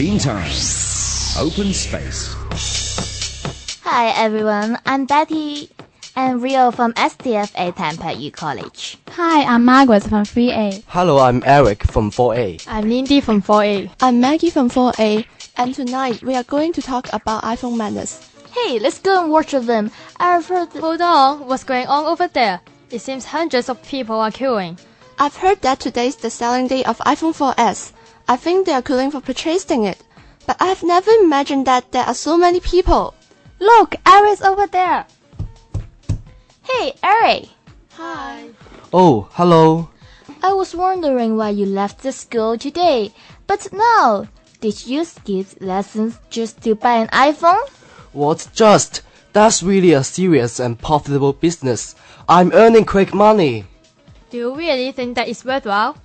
Teen Time. Open Space. Hi everyone, I'm Betty and Rio from STFA Tam Pak Yu College. Hi, I'm Margaret from 3A. Hello, I'm Eric from 4A. I'm Lindy from 4A. I'm Maggie from 4A. And tonight we are going to talk about iPhone madness. Hey, let's go and watch them. I've heard. Hold on, what's going on over there? It seems hundreds of people are queuing. I've heard that today's the selling day of iPhone 4S. I think they are queuing for purchasing it. But I've never imagined that there are so many people. Look, Eric's over there. Hey, Eric. Hi. Oh, hello. I was wondering why you left the school today. But now, did you skip lessons just to buy an iPhone? What just? That's really a serious and profitable business. I'm earning quick money. Do you really think that is worthwhile?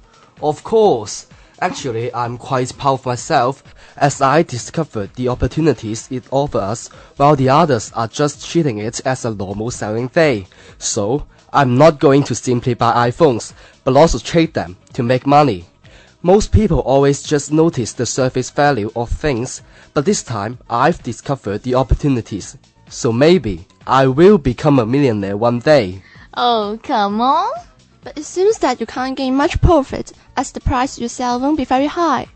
Of course. Actually, I'm quite proud of myself as I discovered the opportunities it offers while the others are just treating it as a normal selling day. So, I'm not going to simply buy iPhones, but also trade them to make money. Most people always just notice the surface value of things, but this time I've discovered the opportunities. So maybe I will become a millionaire one day. Oh, come on. But it seems that you can't gain much profit as the price you sell won't be very high.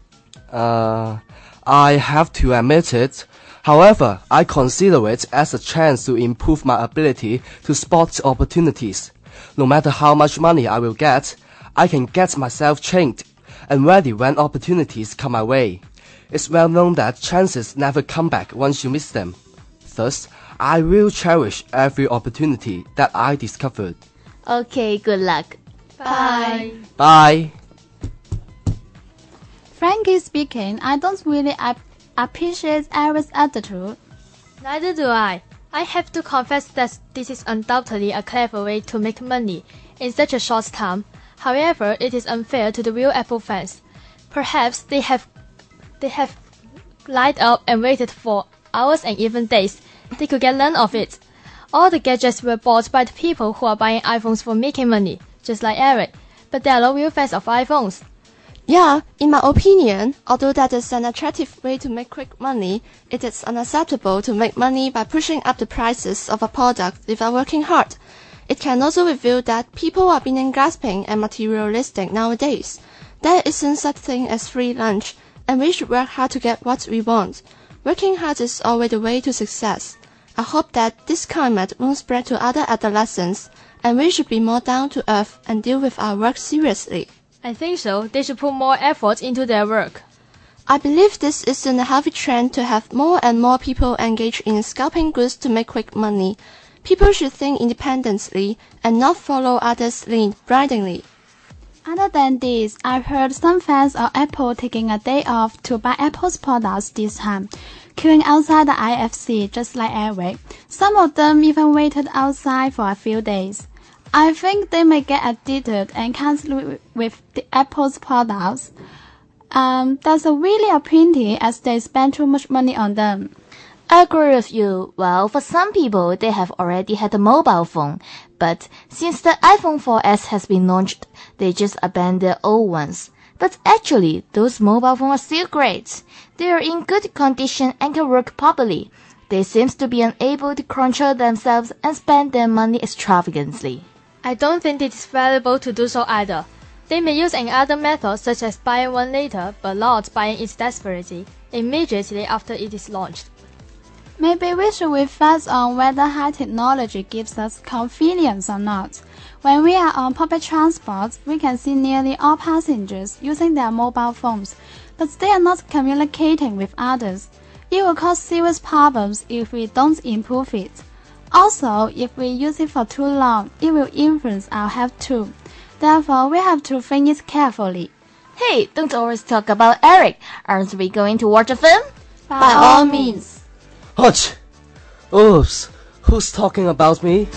Uh, I have to admit it. However, I consider it as a chance to improve my ability to spot opportunities. No matter how much money I will get, I can get myself trained and ready when opportunities come my way. It's well known that chances never come back once you miss them. Thus, I will cherish every opportunity that I discovered. Okay, good luck. Bye. Bye. Frankly speaking, I don't really ap- appreciate Eric's attitude. Neither do I. I have to confess that this is undoubtedly a clever way to make money in such a short time. However, it is unfair to the real Apple fans. Perhaps they have they have lined up and waited for hours and even days. They could get none of it. All the gadgets were bought by the people who are buying iPhones for making money, just like Eric. But they are no real fans of iPhones. Yeah, in my opinion, although that is an attractive way to make quick money, it is unacceptable to make money by pushing up the prices of a product without working hard. It can also reveal that people are being grasping and materialistic nowadays. There isn't such thing as free lunch, and we should work hard to get what we want. Working hard is always the way to success. I hope that this climate won't spread to other adolescents, and we should be more down to earth and deal with our work seriously. I think so. They should put more effort into their work. I believe this is in a healthy trend to have more and more people engaged in scalping goods to make quick money. People should think independently and not follow others' lead blindly. Other than this, I've heard some fans of Apple taking a day off to buy Apple's products this time, queuing outside the IFC just like Eric. Some of them even waited outside for a few days. I think they may get addicted and live with the Apple's products. Um, that's a really a pity as they spend too much money on them. I agree with you. Well, for some people, they have already had a mobile phone, but since the iPhone 4S has been launched, they just abandoned their old ones. But actually, those mobile phones are still great. They are in good condition and can work properly. They seem to be unable to control themselves and spend their money extravagantly. I don't think it is valuable to do so either. They may use another method such as buying one later, but not buying it desperately, immediately after it is launched. Maybe we should reflect on whether high technology gives us convenience or not. When we are on public transport, we can see nearly all passengers using their mobile phones, but they are not communicating with others. It will cause serious problems if we don't improve it. Also, if we use it for too long, it will influence our health too. Therefore, we have to think it carefully. Hey, don't always talk about Eric. Aren't we going to watch a film? By all means. Hutch! Oops! Who's talking about me?